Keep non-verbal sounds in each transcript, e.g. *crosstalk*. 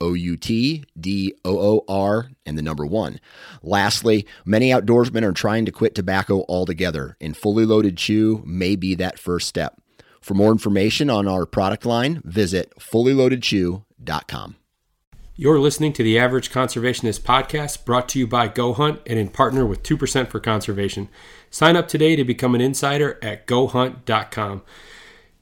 O U T D O O R and the number one. Lastly, many outdoorsmen are trying to quit tobacco altogether, and fully loaded chew may be that first step. For more information on our product line, visit fullyloadedchew.com. You're listening to the Average Conservationist podcast brought to you by Go Hunt and in partner with 2% for Conservation. Sign up today to become an insider at gohunt.com.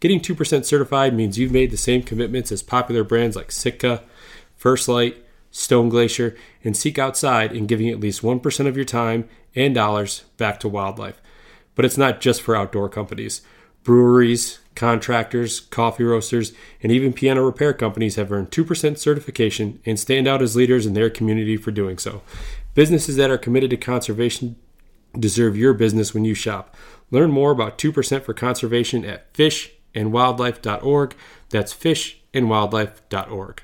Getting 2% certified means you've made the same commitments as popular brands like Sitka, First Light, Stone Glacier, and Seek Outside in giving at least 1% of your time and dollars back to wildlife. But it's not just for outdoor companies. Breweries, contractors, coffee roasters, and even piano repair companies have earned 2% certification and stand out as leaders in their community for doing so. Businesses that are committed to conservation deserve your business when you shop. Learn more about 2% for conservation at fish fishandwildlife.org. That's fishandwildlife.org.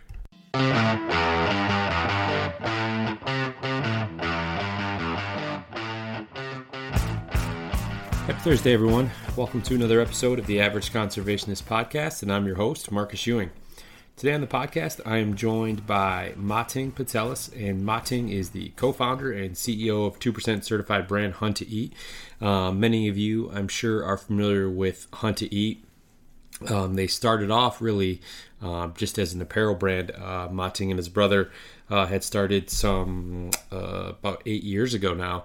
Happy Thursday, everyone. Welcome to another episode of the Average Conservationist Podcast, and I'm your host, Marcus Ewing. Today on the podcast, I am joined by Mating Putelis, and Mating is the co-founder and CEO of 2% certified brand Hunt to Eat. Uh, many of you, I'm sure, are familiar with Hunt to Eat. Um, they started off really uh, just as an apparel brand. Uh, Mating and his brother uh, had started some uh, about eight years ago now.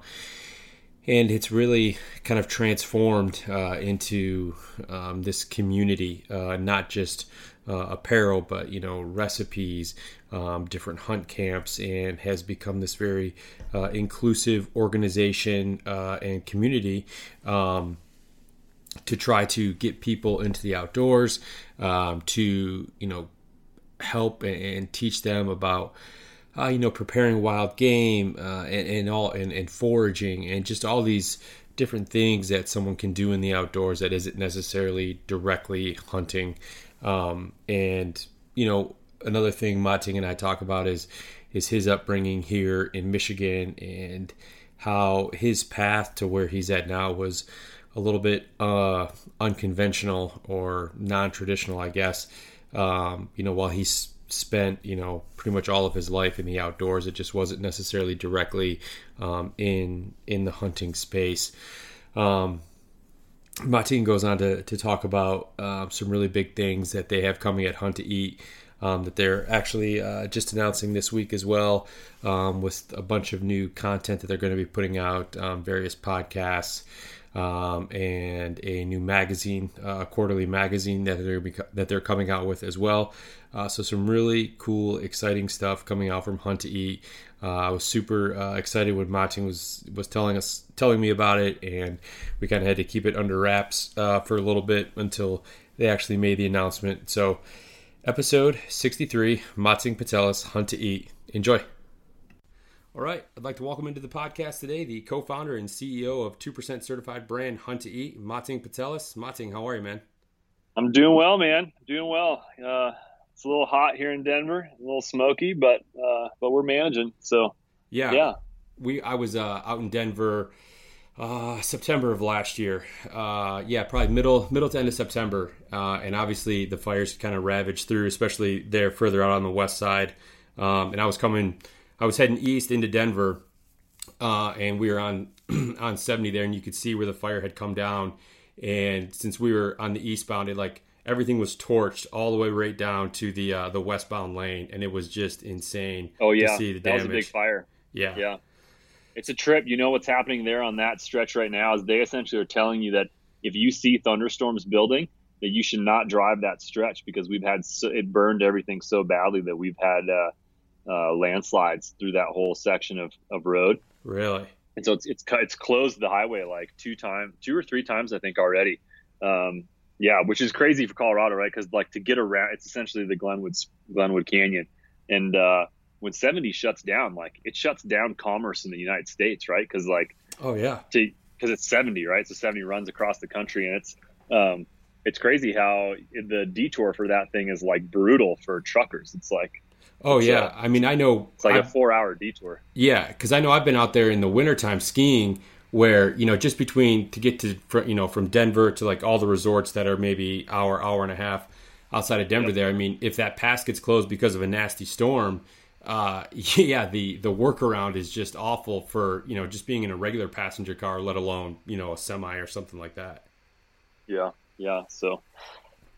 And it's really kind of transformed uh, into um, this community, uh, not just apparel, but you know recipes, um, different hunt camps, and has become this very inclusive organization and community. Um, to try to get people into the outdoors, um, to you know help and, teach them about uh, you know preparing wild game uh, and, and, all and, and, foraging and just all these different things that someone can do in the outdoors that isn't necessarily directly hunting. Um, and you know another thing Mating and I talk about is is his upbringing here in Michigan and how his path to where he's at now was a little bit uh, unconventional or non-traditional, I guess. Um, you know, while he's spent you know pretty much all of his life in the outdoors, it just wasn't necessarily directly um, in in the hunting space. Um, Mating goes on to, to talk about uh, some really big things that they have coming at Hunt to Eat. Um, that they're actually uh, just announcing this week as well, um, with a bunch of new content that they're going to be putting out, um, various podcasts, um, and a new magazine, uh, quarterly magazine that they're that they're coming out with as well. Uh, so some really cool, exciting stuff coming out from Hunt to Eat. Uh, I was super uh, excited when Mating was was telling us telling me about it, and we kind of had to keep it under wraps uh, for a little bit until they actually made the announcement. So. Episode 63 Matsing Putelis Hunt to Eat. Enjoy. All right, I'd like to welcome into the podcast today the co founder and CEO of 2% certified brand Hunt to Eat, Mating Putelis. Mating, how are you, man? I'm doing well, man. Doing well. Uh, it's a little hot here in Denver, a little smoky, but uh, but we're managing. So yeah, yeah. We I was uh, out in Denver uh, September of last year. Uh, yeah, probably middle middle to end of September, uh, and obviously the fires kind of ravaged through, especially there further out on the west side. Um, and I was coming, I was heading east into Denver, uh, and we were on *clears throat* on 70 there, and you could see where the fire had come down. And since we were on the eastbound, it like everything was torched all the way right down to the uh, the westbound lane, and it was just insane. Oh yeah, to see the damage. that was a big fire. Yeah, yeah, it's a trip. You know what's happening there on that stretch right now is they essentially are telling you that if you see thunderstorms building, that you should not drive that stretch because we've had so, it burned everything so badly that we've had uh, uh, landslides through that whole section of, of road. Really? And so it's it's it's closed the highway like two times, two or three times I think already. Um, yeah, which is crazy for Colorado, right? Because like to get around, it's essentially the Glenwood Glenwood Canyon, and uh, when 70 shuts down, like it shuts down commerce in the United States, right? Because like oh yeah, to because it's 70, right? So 70 runs across the country, and it's um, it's crazy how the detour for that thing is like brutal for truckers. It's like Oh yeah, uh, I mean I know it's like a four-hour detour. Yeah, because I know I've been out there in the wintertime skiing, where you know just between to get to you know from Denver to like all the resorts that are maybe hour hour and a half outside of Denver. Yep. There, I mean, if that pass gets closed because of a nasty storm, uh, *laughs* yeah, the the workaround is just awful for you know just being in a regular passenger car, let alone you know a semi or something like that. Yeah, yeah. So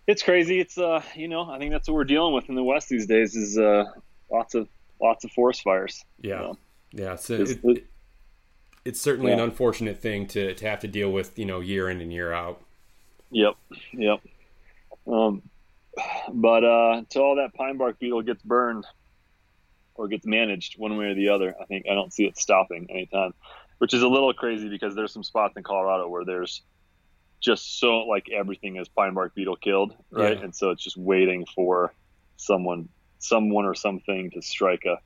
it's crazy. It's uh, you know, I think that's what we're dealing with in the West these days is uh, lots of lots of forest fires. Yeah, you know? yeah. It's, it, it, it's certainly yeah. an unfortunate thing to to have to deal with, you know, year in and year out. Yep, yep. Um, but uh, until all that pine bark beetle gets burned or gets managed one way or the other, I think I don't see it stopping anytime. Which is a little crazy because there's some spots in Colorado where there's just so like everything is pine bark beetle killed, right? Yeah. And so it's just waiting for someone, someone or something to strike a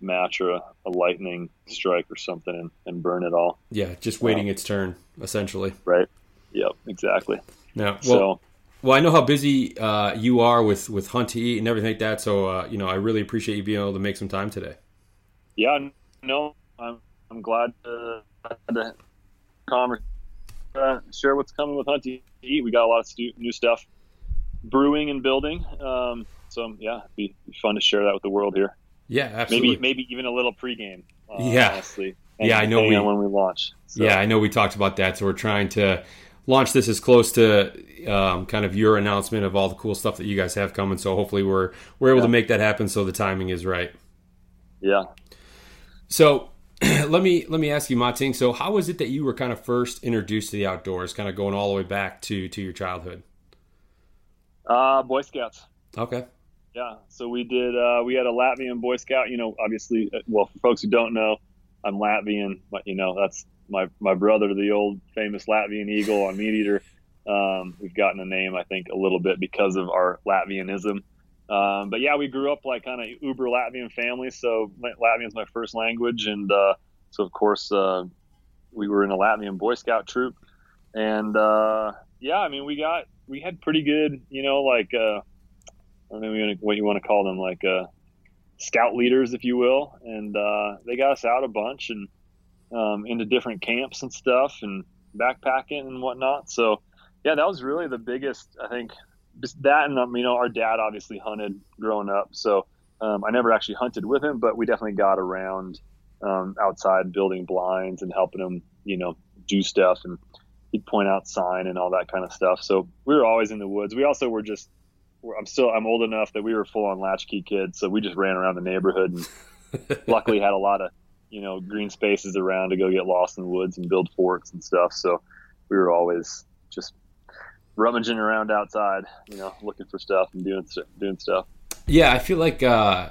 match or a, a lightning strike or something and, and, burn it all. Yeah, just waiting um, its turn, essentially. Right. Yep. Exactly. Yeah. Well, so, well, I know how busy uh, you are with with hunt to eat and everything like that. So, uh, you know, I really appreciate you being able to make some time today. Yeah. No, I'm I'm glad to, to conversation uh, share what's coming with Hunt to Eat. We got a lot of stu- new stuff brewing and building. Um, so yeah, it'd be, be, fun to share that with the world here. Yeah, absolutely. Maybe maybe even a little pregame. Uh, yeah, honestly. And, yeah, I know we, when we launch. So. Yeah, I know we talked about that. So we're trying to launch this as close to um, kind of your announcement of all the cool stuff that you guys have coming. So hopefully we're we're able yeah. to make that happen. So the timing is right. Yeah. So *clears throat* let me let me ask you, Mating. So, how was it that you were kind of first introduced to the outdoors, kind of going all the way back to to your childhood? Uh, Boy Scouts. Okay. Yeah. So we did. Uh, we had a Latvian Boy Scout. You know, obviously, uh, well, for folks who don't know, I'm Latvian. But you know, that's my my brother, the old famous Latvian eagle on Meat Eater. Um, we've gotten a name, I think, a little bit because of our Latvianism. Um, but yeah, we grew up like kind of uber Latvian family, so Latvian is my first language, and uh, so of course uh, we were in a Latvian Boy Scout troop, and uh, yeah, I mean we got we had pretty good, you know, like uh, I don't know what you want to call them, like uh, scout leaders, if you will, and uh, they got us out a bunch and um, into different camps and stuff, and backpacking and whatnot. So yeah, that was really the biggest, I think, that and um, you know our dad obviously hunted growing up, so um, I never actually hunted with him, but we definitely got around um, outside building blinds and helping him, you know, do stuff and he'd point out sign and all that kind of stuff. So we were always in the woods. We also were just I'm still I'm old enough that we were full on latchkey kids, so we just ran around the neighborhood and *laughs* luckily had a lot of you know green spaces around to go get lost in the woods and build forts and stuff. So we were always just rummaging around outside, you know, looking for stuff and doing doing stuff. Yeah, I feel like. Uh,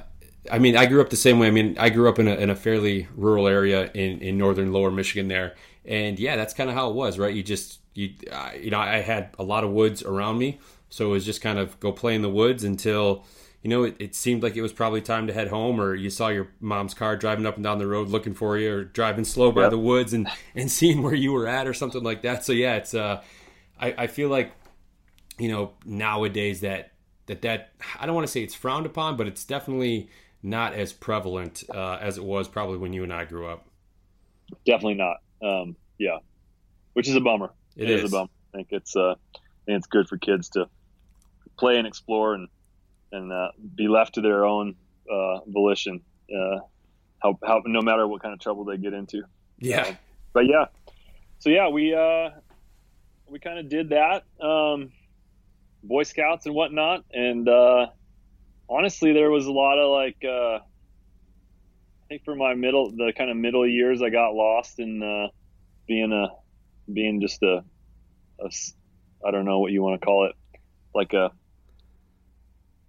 I mean, I grew up the same way. I mean, I grew up in a, in a fairly rural area in, in northern Lower Michigan there, and yeah, that's kind of how it was, right? You just you uh, you know, I had a lot of woods around me, So it was just kind of go play in the woods until you know, it, it, seemed like it was probably time to head home, or you saw your mom's car driving up and down the road looking for you, or driving slow by yep. the woods and, and *laughs* seeing where you were at, or something like that. So yeah, it's uh, I, I feel like you know nowadays that that that I don't want to say it's frowned upon, but it's definitely not as prevalent uh, as it was probably when you and I grew up. Definitely not. Um, yeah, which is a bummer. it, it is. is. a bummer. I think it's uh, think it's good for kids to play and explore and and uh, be left to their own uh, volition. Uh, how, how, no matter what kind of trouble they get into. Yeah. Uh, but yeah, so yeah, we uh, we kind of did that, um, Boy Scouts and whatnot, and uh, honestly, there was a lot of like. I think for my middle, the kind of middle years, I got lost in being a being just a, a I don't know what you want to call it, like a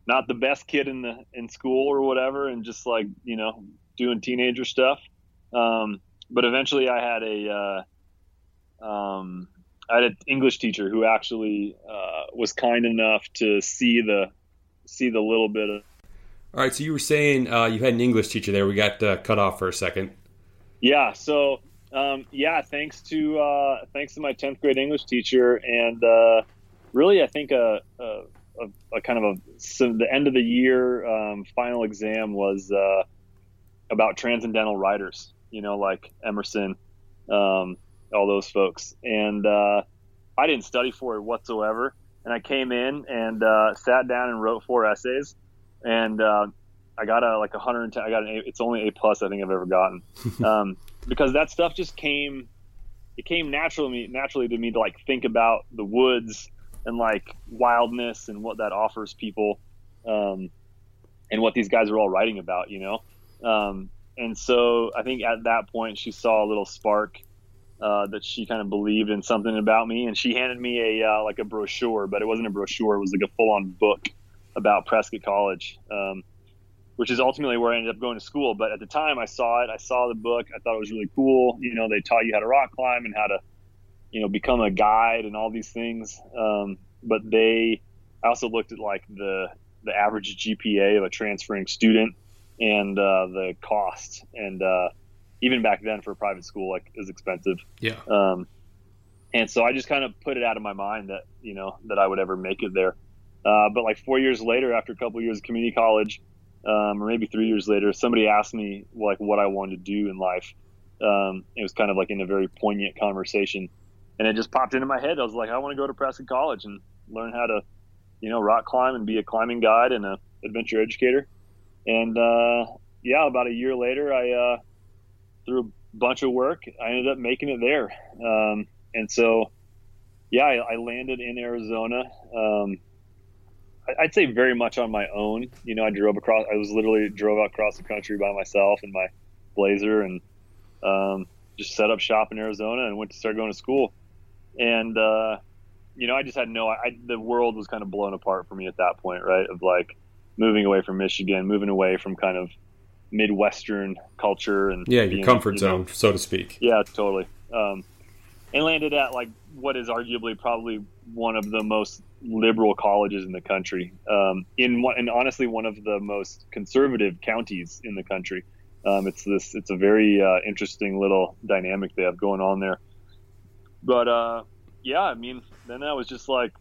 not the best kid in the in school or whatever, and just like you know doing teenager stuff. Um, but eventually, I had a uh, um, I had an English teacher who actually uh, was kind enough to see the see the little bit of. All right, so you were saying uh, you had an English teacher there. We got uh, cut off for a second. Yeah. So um, yeah, thanks to uh, thanks to my tenth grade English teacher, and uh, really, I think a, a a, a kind of a so the end of the year um, final exam was uh, about transcendental writers. You know, like Emerson, um, all those folks, and uh, I didn't study for it whatsoever. And I came in and uh, sat down and wrote four essays, and uh, I got a like a hundred and ten. I got an A. It's only A plus I think I've ever gotten, *laughs* um, because that stuff just came. It came naturally me naturally to me to like think about the woods and like wildness and what that offers people um, and what these guys are all writing about you know um, and so i think at that point she saw a little spark uh, that she kind of believed in something about me. And she handed me a uh, like a brochure but it wasn't a brochure. It was like a full-on book about prescott college um, which is ultimately where i ended up going to school. But at the time i saw it. I saw the book. I thought it was really cool. You know they taught you how to rock climb and how to you know become a guide and all these things. Um, but they I also looked at like the the average GPA of a transferring student and uh, the cost. And uh, even back then for a private school like is expensive. Yeah. Um, and so I just kind of put it out of my mind that you know that I would ever make it there. Uh, but like four years later after a couple of years of community college um, or maybe three years later somebody asked me like what I wanted to do in life. Um, it was kind of like in a very poignant conversation. And it just popped into my head. I was like, I want to go to Prescott College and learn how to, you know, rock climb and be a climbing guide and a adventure educator. And uh, yeah, about a year later, I uh, through a bunch of work, I ended up making it there. Um, and so, yeah, I, I landed in Arizona. Um, I, I'd say very much on my own. You know, I drove across. I was literally drove across the country by myself in my Blazer and um, just set up shop in Arizona and went to start going to school and uh, you know, I just had no. I, the world was kind of blown apart for me at that point, right? Of like moving away from Michigan, moving away from kind of midwestern culture and yeah, your comfort you know, zone, so to speak. Yeah, totally. Um, and landed at like what is arguably probably one of the most liberal colleges in the country. Um, in one, and honestly, one of the most conservative counties in the country. Um, it's this. It's a very uh, interesting little dynamic they have going on there. But uh, yeah, I mean, then I was just like,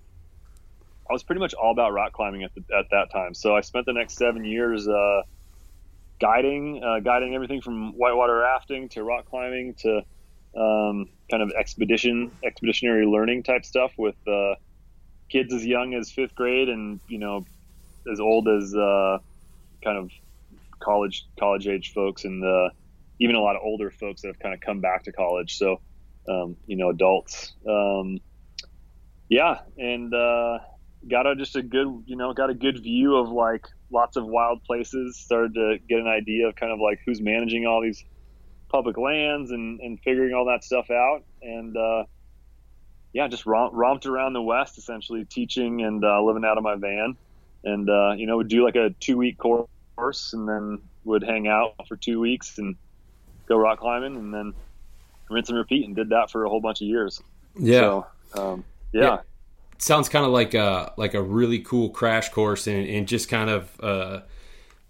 I was pretty much all about rock climbing at, the, at that time. So I spent the next seven years uh, guiding, uh, guiding everything from whitewater rafting to rock climbing to um, kind of expedition, expeditionary learning type stuff with uh, kids as young as fifth grade and you know as old as uh, kind of college college age folks and uh, even a lot of older folks that have kind of come back to college. So um, you know, adults. Um, yeah, and uh, got a just a good, you know, got a good view of like lots of wild places. Started to get an idea of kind of like who's managing all these public lands and, and figuring all that stuff out. And uh, yeah, just romp, romped around the West essentially, teaching and uh, living out of my van. And uh, you know, would do like a two week course, and then would hang out for two weeks and go rock climbing, and then rinse and repeat and did that for a whole bunch of years. Yeah. So, um, yeah. yeah. Sounds kind of like a like a really cool crash course and, and just kind of uh,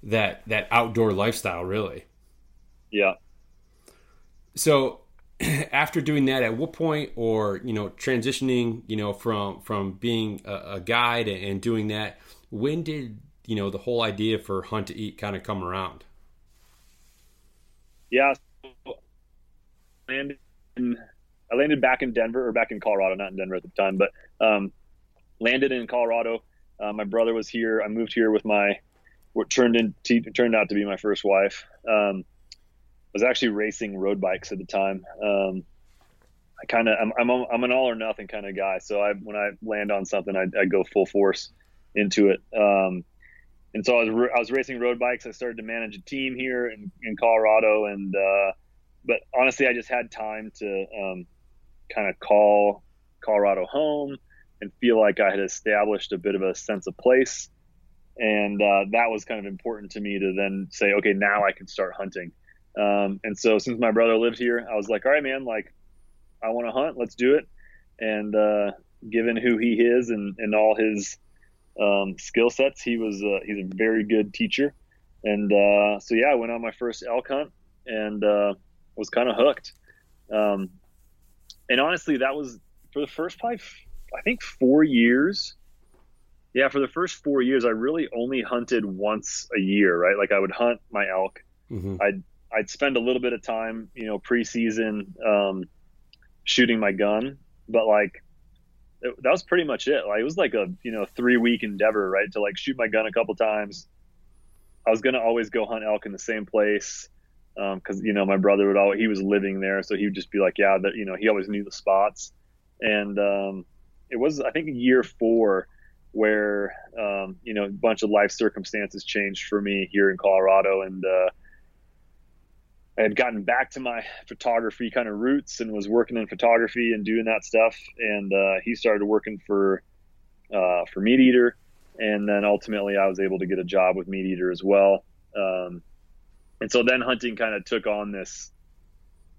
that that outdoor lifestyle, really. Yeah. So *clears throat* after doing that, at what point, or you know, transitioning, you know, from from being a, a guide and doing that, when did you know the whole idea for hunt to eat kind of come around? Yeah, landed in, I landed back in Denver or back in Colorado, not in Denver at the time, but um, landed in Colorado. Uh, my brother was here. I moved here with my what turned in turned out to be my first wife. Um, I was actually racing road bikes at the time. Um, I kind of I'm, I'm I'm an all or nothing kind of guy. So I when I land on something, I, I go full force into it. Um, and so I was I was racing road bikes. I started to manage a team here in, in Colorado, and uh, but honestly, I just had time to um, kind of call Colorado home and feel like I had established a bit of a sense of place. And uh, that was kind of important to me to then say, okay, now I can start hunting. Um, and so since my brother lived here, I was like, all right, man, like I want to hunt, let's do it. And uh, given who he is and, and all his um, skill sets, he was uh, he's a very good teacher. And uh, so yeah, I went on my first elk hunt and uh, was kind of hooked. Um, and honestly, that was for the first probably, I think four years. Yeah, for the first four years, I really only hunted once a year, right? Like I would hunt my elk. Mm-hmm. I'd I'd spend a little bit of time, you know, preseason um, shooting my gun, but like it, that was pretty much it. Like it was like a you know three week endeavor, right? To like shoot my gun a couple times. I was gonna always go hunt elk in the same place because um, you know my brother would always he was living there, so he would just be like, yeah, that you know he always knew the spots, and um, it was I think year four where um, you know a bunch of life circumstances changed for me here in Colorado, and uh, I had gotten back to my photography kind of roots and was working in photography and doing that stuff, and uh, he started working for uh, for Meat Eater, and then ultimately I was able to get a job with Meat Eater as well. Um, and so then hunting kind of took on this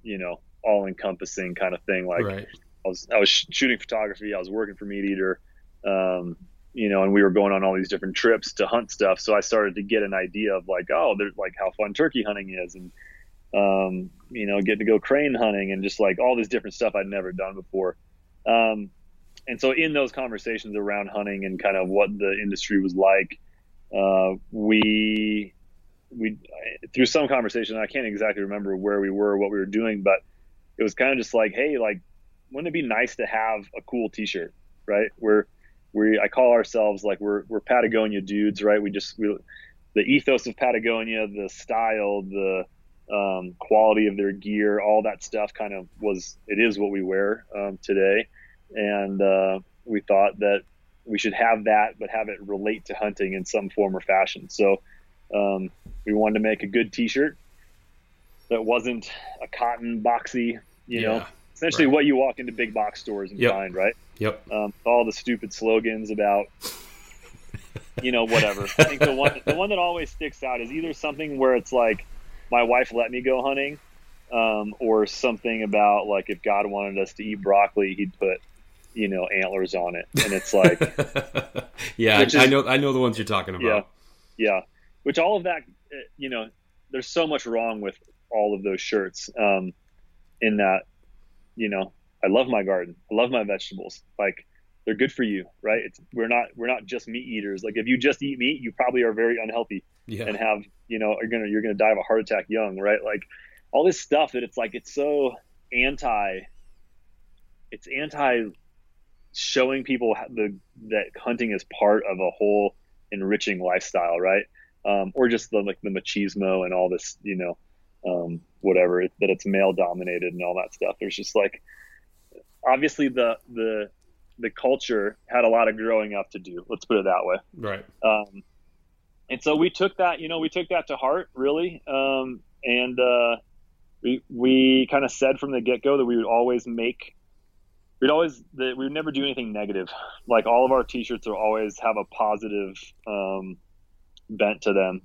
you know all encompassing kind of thing like right. I was i was shooting photography. I was working for meat eater um, you know and we were going on all these different trips to hunt stuff. So i started to get an idea of like oh there's like how fun turkey hunting is and um, you know getting to go crane hunting and just like all this different stuff i'd never done before. Um, and so in those conversations around hunting and kind of what the industry was like uh, we we through some conversation i can't exactly remember where we were what we were doing but it was kind of just like hey like wouldn't it be nice to have a cool t-shirt right? We're we i call ourselves like we're we're patagonia dudes right? We just we the ethos of patagonia the style the um, quality of their gear all that stuff kind of was it is what we wear um, today. And uh, we thought that we should have that but have it relate to hunting in some form or fashion. So um, we wanted to make a good T-shirt that wasn't a cotton boxy, you yeah, know, essentially right. what you walk into big box stores and yep. find, right? Yep. Um, all the stupid slogans about, you know, whatever. I think the one the one that always sticks out is either something where it's like, my wife let me go hunting, um, or something about like if God wanted us to eat broccoli, he'd put you know antlers on it, and it's like, *laughs* yeah, is, I know I know the ones you're talking about. Yeah, yeah which all of that, uh, you know, there's so much wrong with all of those shirts. Um, in that, you know, I love my garden. I love my vegetables. Like they're good for you, right? It's, we're not we're not just meat eaters. Like if you just eat meat, you probably are very unhealthy yeah. and have you know you're gonna you're gonna die of a heart attack young, right? Like all this stuff that it's like it's so anti. It's anti showing people the that hunting is part of a whole enriching lifestyle, right? um, or just the like the machismo and all this, you know, um, whatever that it's male dominated and all that stuff. There's just like obviously the the the culture had a lot of growing up to do. Let's put it that way. Right. Um, and so we took that, you know, we took that to heart really, um, and uh, we we kind of said from the get go that we would always make. We'd always that we would never do anything negative. Like all of our T-shirts will always have a positive um, bent to them.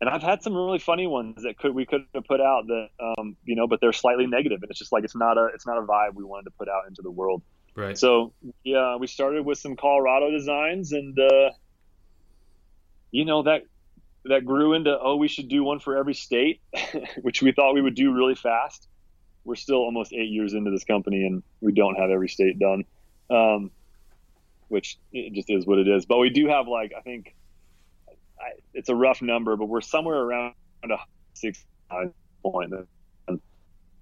And I've had some really funny ones that could we could have put out that um, you know, but they're slightly negative, and it's just like it's not a it's not a vibe we wanted to put out into the world. Right. So yeah, we started with some Colorado designs, and uh, you know that that grew into oh we should do one for every state, *laughs* which we thought we would do really fast. We're still almost eight years into this company, and we don't have every state done, um, which it just is what it is. But we do have like I think I, it's a rough number, but we're somewhere around a six point.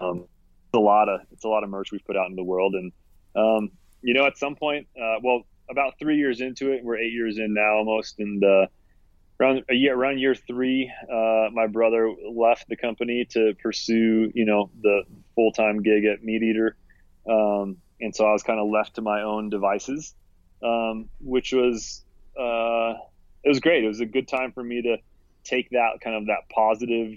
Um, it's a lot of it's a lot of merch we've put out in the world, and um, you know, at some point, uh, well, about three years into it, we're eight years in now almost, and uh, around a year around year three, uh, my brother left the company to pursue you know the full time gig at Meat Eater, um, and so I was kind of left to my own devices, um, which was uh, it was great. It was a good time for me to take that kind of that positive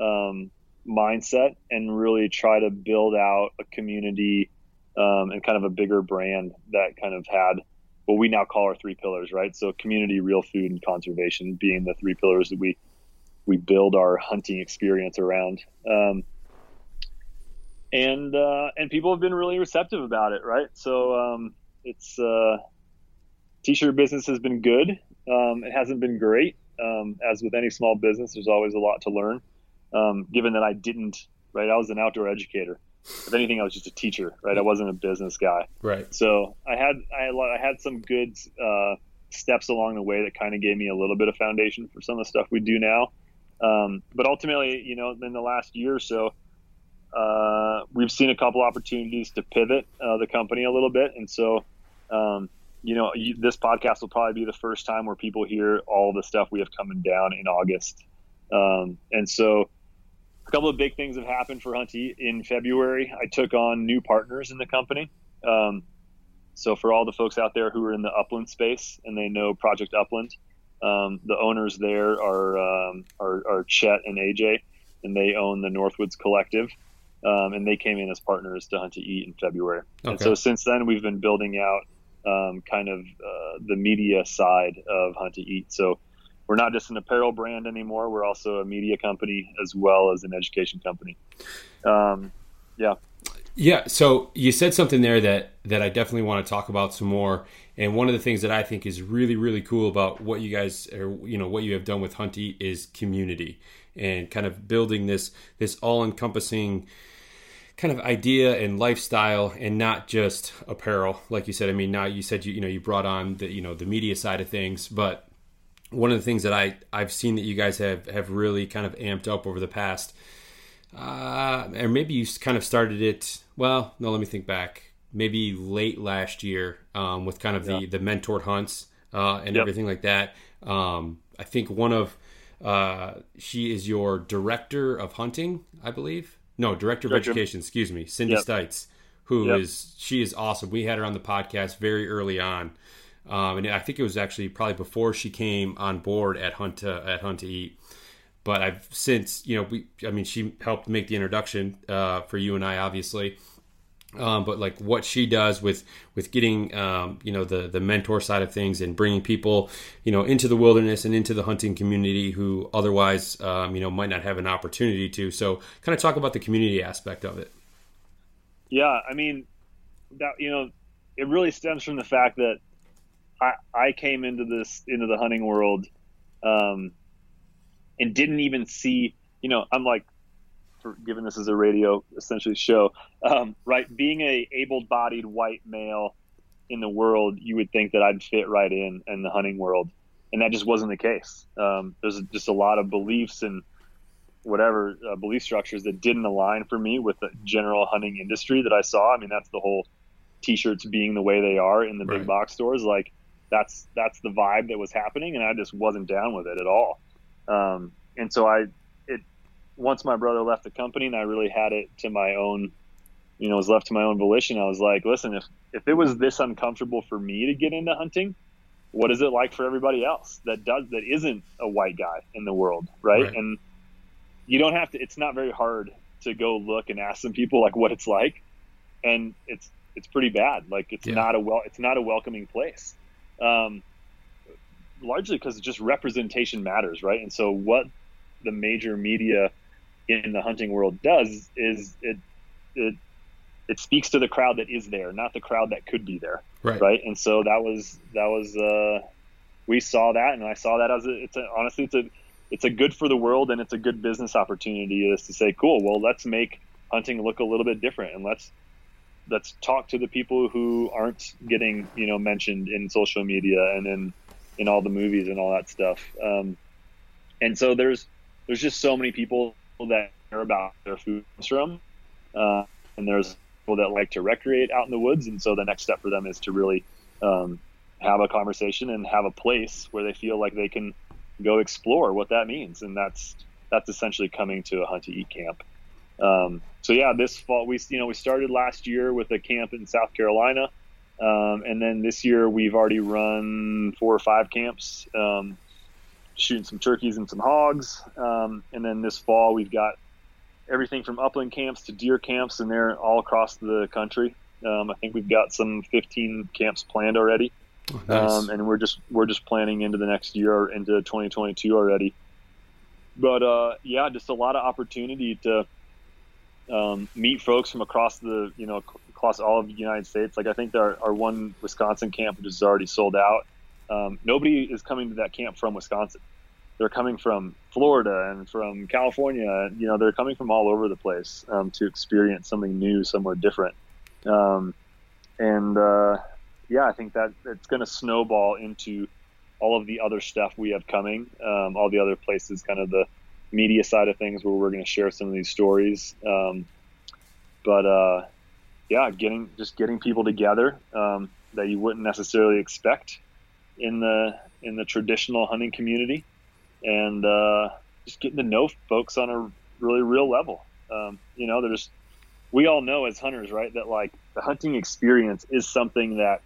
um, mindset and really try to build out a community um, and kind of a bigger brand that kind of had what we now call our three pillars, right? So community, real food, and conservation being the three pillars that we we build our hunting experience around. Um, and uh, and people have been really receptive about it, right? So um, it's uh, t-shirt business has been good. Um, it hasn't been great, um, as with any small business. There's always a lot to learn um, given that I didn't, right? I was an outdoor educator. If anything, I was just a teacher, right? I wasn't a business guy. Right. So I had, I had, I had some good uh, steps along the way that kind of gave me a little bit of foundation for some of the stuff we do now. Um, but ultimately, you know, in the last year or so, uh, we've seen a couple opportunities to pivot uh, the company a little bit, and so, um, you know, you, this podcast will probably be the first time where people hear all the stuff we have coming down in August, um, and so a couple of big things have happened for Hunty in February. I took on new partners in the company. Um, so for all the folks out there who are in the upland space and they know Project Upland, um, the owners there are, um, are, are Chet and AJ, and they own the Northwoods Collective. Um, and they came in as partners to Hunt to Eat in February. Okay. And so since then, we've been building out um, kind of uh, the media side of Hunt to Eat. So we're not just an apparel brand anymore. We're also a media company as well as an education company. Um, yeah. Yeah. So you said something there that that I definitely want to talk about some more. And one of the things that I think is really really cool about what you guys are, you know what you have done with Hunty is community and kind of building this this all encompassing kind of idea and lifestyle and not just apparel like you said i mean now you said you you know you brought on the you know the media side of things but one of the things that I I've seen that you guys have have really kind of amped up over the past, uh, or maybe you kind of started it. Well, no, let me think back. Maybe late last year um, with kind of the yeah. the mentored hunts uh, and yep. everything like that. Um, I think one of uh, she is your director of hunting, I believe. No, director, director. of education. Excuse me, Cindy yep. Stites, who yep. is she is awesome. We had her on the podcast very early on. Um, and I think it was actually probably before she came on board at Hunt to, at Hunt to Eat. But I've since you know we I mean she helped make the introduction uh, for you and I obviously. Um, but like what she does with with getting um, you know the the mentor side of things and bringing people you know into the wilderness and into the hunting community who otherwise um, you know might not have an opportunity to. So kind of talk about the community aspect of it. Yeah, I mean that you know it really stems from the fact that I, I came into this into the hunting world um, and didn't even see you know i'm like for given this is a radio essentially show. Um, right being a able-bodied white male in the world you would think that i'd fit right in in the hunting world. And that just wasn't the case. Um, there's just a lot of beliefs and whatever uh, belief structures that didn't align for me with the general hunting industry that i saw. I mean that's the whole t-shirts being the way they are in the right. big box stores. Like that's that's the vibe that was happening, and I just wasn't down with it at all. Um, and so I, once my brother left the company, and I really had it to my own, you know, was left to my own volition. I was like, listen, if if it was this uncomfortable for me to get into hunting, what is it like for everybody else that does that isn't a white guy in the world, right? right. And you don't have to. It's not very hard to go look and ask some people like what it's like, and it's it's pretty bad. Like it's yeah. not a well, it's not a welcoming place um, largely because just representation matters, right? And so what the major media in the hunting world does is it it it speaks to the crowd that is there, not the crowd that could be there. Right. Right. And so that was that was uh, we saw that, and I saw that as a, it's a, honestly it's a it's a good for the world and it's a good business opportunity is to say, cool, well let's make hunting look a little bit different and let's let's talk to the people who aren't getting you know mentioned in social media and in in all the movies and all that stuff. Um, and so there's there's just so many people that care about their food from, uh, and there's people that like to recreate out in the woods. And so the next step for them is to really um, have a conversation and have a place where they feel like they can go explore what that means. And that's that's essentially coming to a hunt to eat camp. Um, so yeah, this fall we you know we started last year with a camp in South Carolina, um, and then this year we've already run four or five camps, um, shooting some turkeys and some hogs, um, and then this fall we've got everything from upland camps to deer camps, and they're all across the country. Um, I think we've got some 15 camps planned already, Oh, nice. um, and we're just we're just planning into the next year, into 2022 already. But uh, yeah, just a lot of opportunity to um, meet folks from across the you know across all of the United States. Like I think our our one Wisconsin camp which is already sold out. Um, nobody is coming to that camp from Wisconsin. They're coming from Florida and from California. You know, they're coming from all over the place um, to experience something new, somewhere different. Um, and uh, yeah, I think that it's going to snowball into all of the other stuff we have coming, um, all the other places, kind of the media side of things where we're going to share some of these stories. Um, but uh, yeah, getting just getting people together um, that you wouldn't necessarily expect in the in the traditional hunting community, and uh, just getting to know folks on a really real level. Um, you know, there's we all know as hunters, right, that like the hunting experience is something that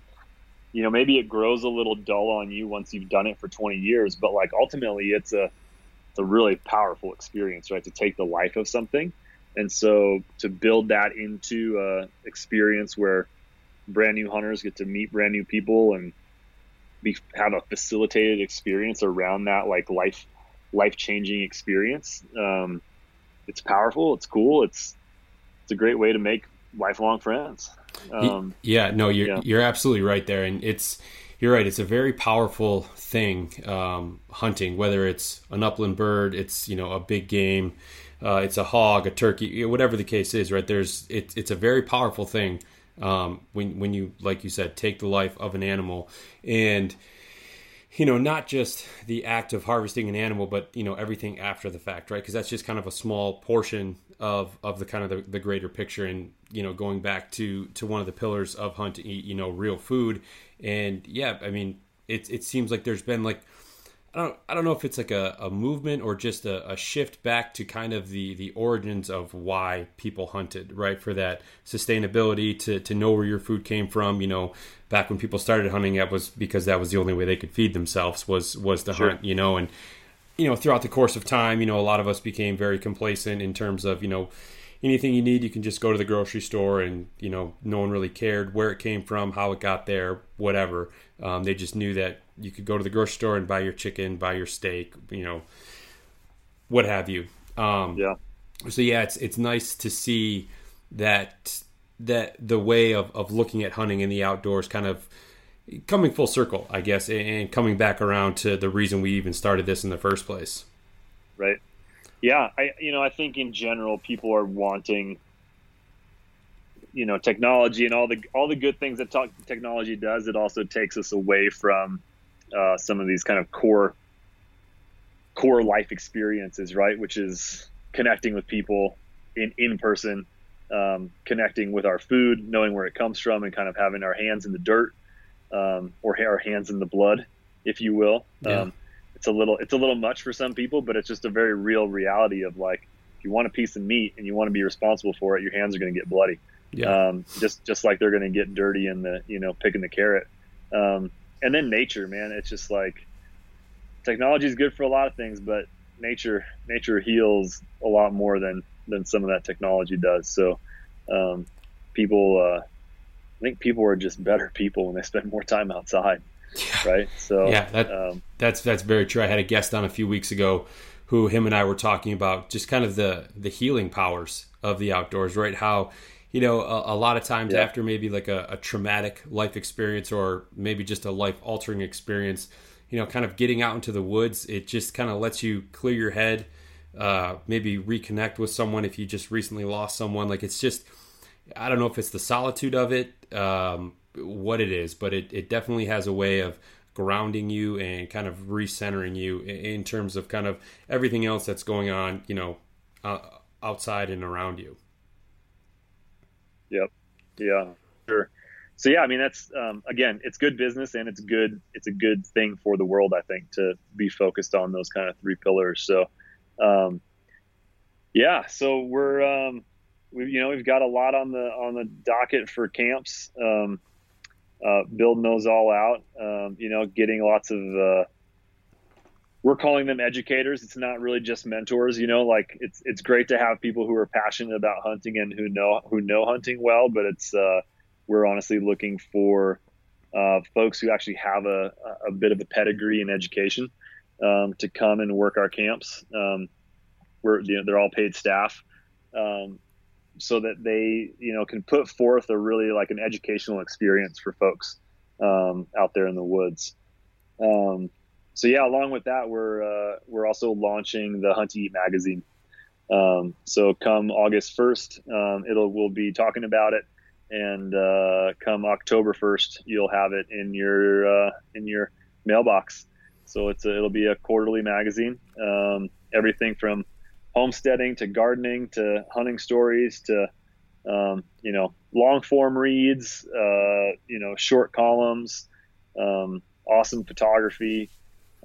you know maybe it grows a little dull on you once you've done it for 20 years, but like ultimately it's a it's a really powerful experience, right? To take the life of something, and so to build that into a experience where brand new hunters get to meet brand new people and be have a facilitated experience around that like life life changing experience. Um, it's powerful. It's cool. It's it's a great way to make lifelong friends. Um, yeah, no, you're yeah. you're absolutely right there, and it's you're right. It's a very powerful thing um, hunting, whether it's an upland bird, it's you know a big game, uh, it's a hog, a turkey, whatever the case is. Right there's it, it's a very powerful thing um, when when you like you said take the life of an animal. And you know not just the act of harvesting an animal but you know everything after the fact right? Because that's just kind of a small portion of of the kind of the, the greater picture. And you know going back to to one of the pillars of hunt to eat you know real food. And yeah i mean it, it seems like there's been like I don't I don't know if it's like a, a movement or just a, a shift back to kind of the the origins of why people hunted, right? For that sustainability to to know where your food came from, you know, back when people started hunting that was because that was the only way they could feed themselves was was to Sure. hunt, you know, and you know, throughout the course of time, you know, a lot of us became very complacent in terms of, you know, anything you need, you can just go to the grocery store and, you know, no one really cared where it came from, how it got there, whatever. Um, they just knew that you could go to the grocery store and buy your chicken, buy your steak, you know, what have you. Um, yeah. so yeah, it's it's nice to see that that the way of, of looking at hunting in the outdoors kind of coming full circle, I guess, and, and coming back around to the reason we even started this in the first place. right yeah i you know i think in general people are wanting you know technology and all the all the good things that talk, technology does. It also takes us away from uh, some of these kind of core core life experiences right? Which is connecting with people in in person um, connecting with our food knowing where it comes from and kind of having our hands in the dirt um, or our hands in the blood if you will. Yeah. um, it's a little it's a little much for some people but it's just a very real reality of like if you want a piece of meat and you want to be responsible for it your hands are going to get bloody. Yeah, um, just just like they're going to get dirty in the you know picking the carrot. Um, and then nature man it's just like technology is good for a lot of things but nature nature heals a lot more than than some of that technology does. So um, people uh, i think people are just better people when they spend more time outside right so yeah, that um, that's that's very true. I had a guest on a few weeks ago who him and I were talking about just kind of the the healing powers of the outdoors, right? How you know, a, a lot of times yeah. after maybe like a, a, traumatic life experience or maybe just a life altering experience, you know, kind of getting out into the woods, it just kind of lets you clear your head, uh, maybe reconnect with someone if you just recently lost someone. Like it's just, I don't know if it's the solitude of it, um, what it is, but it, it definitely has a way of grounding you and kind of recentering you in terms of kind of everything else that's going on, you know, uh, outside and around you. Yep. Yeah. Sure. So yeah, I mean that's um, again, it's good business and it's good. It's a good thing for the world, I think, to be focused on those kind of three pillars. So, um, yeah. So we're um, we you know we've got a lot on the on the docket for camps. Um, uh, building those all out. Um, you know, getting lots of uh, we're calling them educators. It's not really just mentors. You know, like it's it's great to have people who are passionate about hunting and who know who know hunting well, but it's uh, we're honestly looking for uh, folks who actually have a, a bit of a pedigree in education um, to come and work our camps. Um, we're you know, they're all paid staff, um, so that they you know can put forth a really like an educational experience for folks um, out there in the woods. Um, so yeah, along with that, we're uh, we're also launching the Hunt Eat magazine. Um, so come August first, um, it'll we'll be talking about it, and uh, come October first, you'll have it in your uh, in your mailbox. So it's a, it'll be a quarterly magazine. Um, everything from homesteading to gardening to hunting stories to um, you know long form reads, uh, you know short columns, um, awesome photography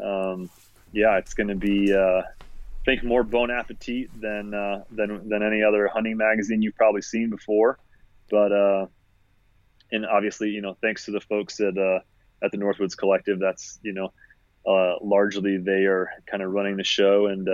um, yeah, it's going to be, uh, I think, more Bon Appetit than uh, than than any other hunting magazine you've probably seen before. But uh, and obviously, you know, thanks to the folks at uh, at the Northwoods Collective, that's you know, uh, largely they are kind of running the show. And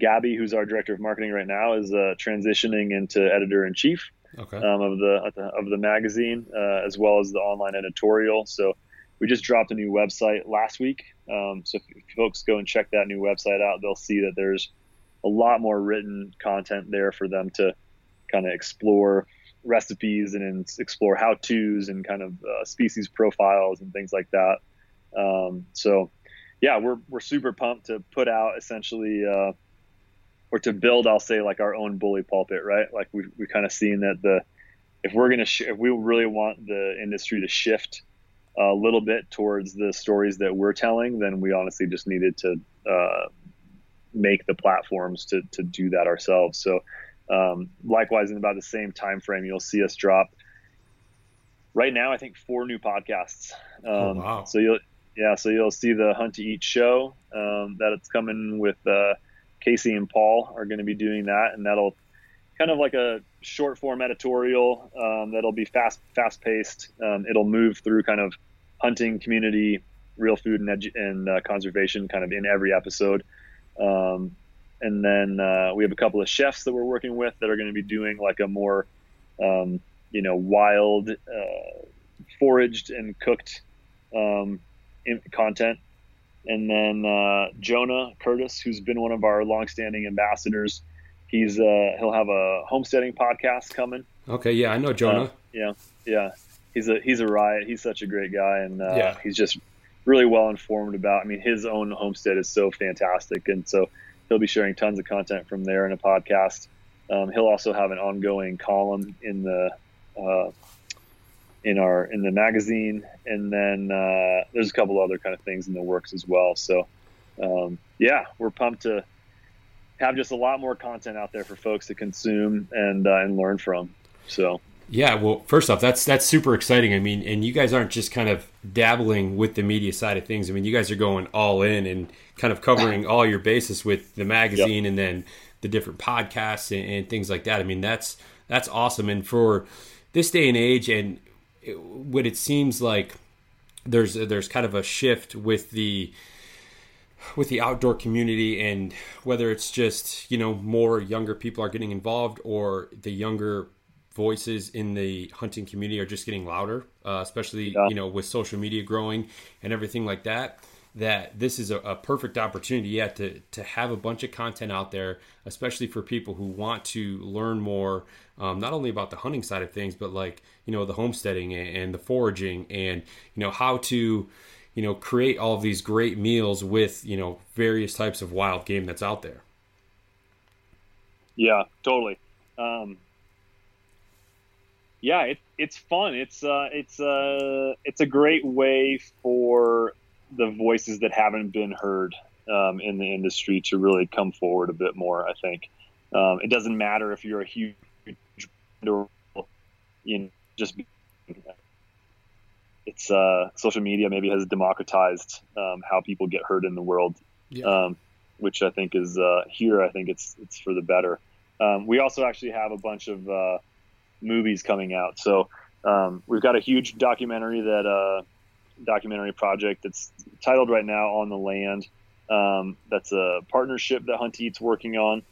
Gabby, who's our director of marketing right now, is uh, transitioning into editor in chief okay. um, of the of the magazine uh, as well as the online editorial. So we just dropped a new website last week. Um, so if, if, folks go and check that new website out, they'll see that there's a lot more written content there for them to kind of explore recipes and explore how tos and kind of uh, species profiles and things like that. Um, so yeah, we're, we're super pumped to put out essentially, uh, or to build, I'll say like our own bully pulpit, right? Like we, we kind of seen that the, if we're going to, sh- if we really want the industry to shift a little bit towards the stories that we're telling, then we honestly just needed to uh, make the platforms to, to do that ourselves. So, um, likewise, in about the same time frame, you'll see us drop. Right now, I think four new podcasts. Oh, um, oh, wow. So you'll yeah, so you'll see the Hunt to Eat show um, that it's coming with uh, Casey and Paul are going to be doing that, and that'll kind of like a short form editorial um, that'll be fast fast paced. Um, it'll move through kind of hunting, community, real food, and, edu- and uh, conservation kind of in every episode. Um, and then uh, we have a couple of chefs that we're working with that are going to be doing like a more, um, you know, wild, uh, foraged and cooked um, content. And then uh, Jonah Curtis, who's been one of our longstanding ambassadors he's uh, he'll have a homesteading podcast coming. Okay, yeah, I know Jonah. Uh, yeah, yeah, he's a he's a riot. He's such a great guy, and uh, yeah. he's just really well informed about. I mean, his own homestead is so fantastic, and so he'll be sharing tons of content from there in a podcast. Um, he'll also have an ongoing column in the uh, in our in the magazine, and then uh, there's a couple other kind of things in the works as well. So um, yeah, we're pumped to have just a lot more content out there for folks to consume and uh, and learn from. So yeah, well, first off, that's that's super exciting. I mean, and you guys aren't just kind of dabbling with the media side of things. I mean, you guys are going all in and kind of covering *coughs* all your bases with the magazine yep. and then the different podcasts and, and, things like that. I mean, that's that's awesome. And for this day and age, and what it seems like there's there's kind of a shift with the with the outdoor community and whether it's just you know more younger people are getting involved or the younger voices in the hunting community are just getting louder uh, especially yeah. you know with social media growing and everything like that that this is a, a, perfect opportunity yeah to to have a bunch of content out there especially for people who want to learn more um, not only about the hunting side of things but like you know the homesteading and, and, the foraging and you know how to you know create all of these great meals with you know various types of wild game that's out there. Yeah totally. Um, yeah it, it's fun. It's uh, it's uh, it's a great way for the voices that haven't been heard um, in the industry to really come forward a bit more. I think um, it doesn't matter if you're a huge, you know, just it's uh, social media maybe has democratized um, how people get heard in the world, yeah. Um, which I think is uh, here. I think it's it's for the better. Um, we also actually have a bunch of uh, movies coming out, so um, we've got a huge documentary that uh, documentary project that's titled right now on the land. Um, that's a partnership that Hunt Eat's working on.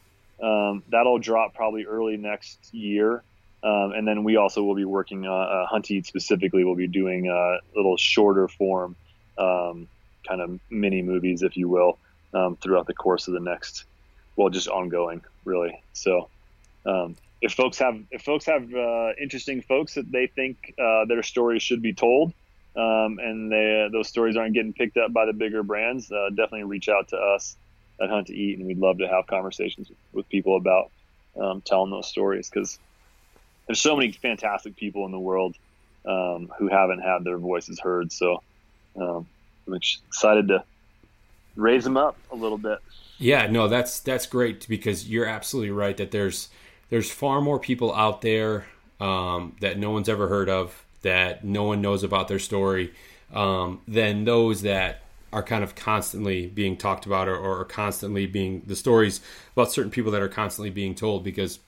Um, that'll drop probably early next year. Um, and then we also will be working, uh, uh, Hunt Eat specifically, We'll be doing a little shorter form um, kind of mini movies, if you will, um, throughout the course of the next, well, just ongoing, really. So, um, if folks have if folks have uh, interesting folks that they think uh, their stories should be told, um, and they, those stories aren't getting picked up by the bigger brands, uh, definitely reach out to us at Hunt to Eat, and we'd love to have conversations with people about um, telling those stories because there's so many fantastic people in the world um, who haven't had their voices heard. So um, I'm excited to raise them up a little bit. Yeah, no, that's that's great because you're absolutely right that there's there's far more people out there um, that no one's ever heard of that no one knows about their story um, than those that are kind of constantly being talked about or, or constantly being the stories about certain people that are constantly being told because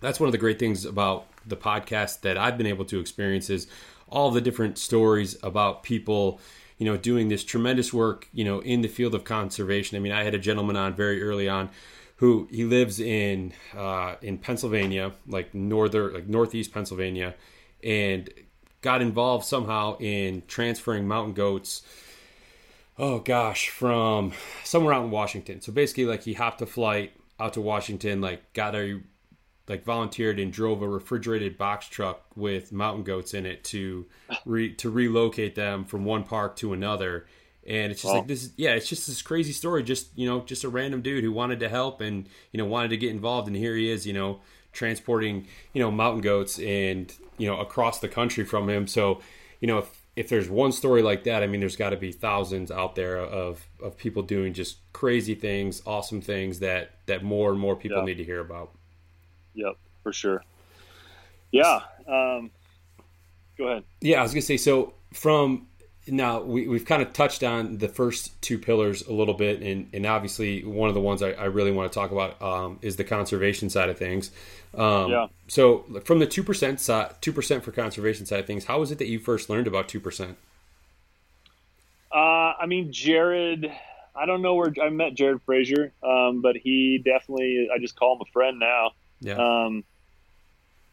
that's one of the great things about the podcast that I've been able to experience is all the different stories about people you know doing this tremendous work you know in the field of conservation. I mean i had a gentleman on very early on who he lives in uh, in pennsylvania like northern like northeast pennsylvania and got involved somehow in transferring mountain goats oh gosh from somewhere out in washington. So basically like he hopped a flight out to washington like got a like volunteered and drove a refrigerated box truck with mountain goats in it to re, to relocate them from one park to another. And it's just like this yeah it's just this crazy story just you know just a random dude who wanted to help and you know wanted to get involved and here he is you know transporting you know mountain goats and you know across the country from him. So you know if if there's one story like that, I mean, there's got to be thousands out there of of people doing just crazy things, awesome things that that more and more people yep. need to hear about. Yep, for sure. Yeah. Um, go ahead. Yeah, I was gonna say so from now we, we've kind of touched on the first two pillars a little bit and, and obviously one of the ones I, I really want to talk about um, is the conservation side of things um, yeah. so from the 2% side 2% for conservation side of things how was it that you first learned about 2% uh, i mean jared i don't know where i met jared frazier um, but he definitely i just call him a friend now yeah um,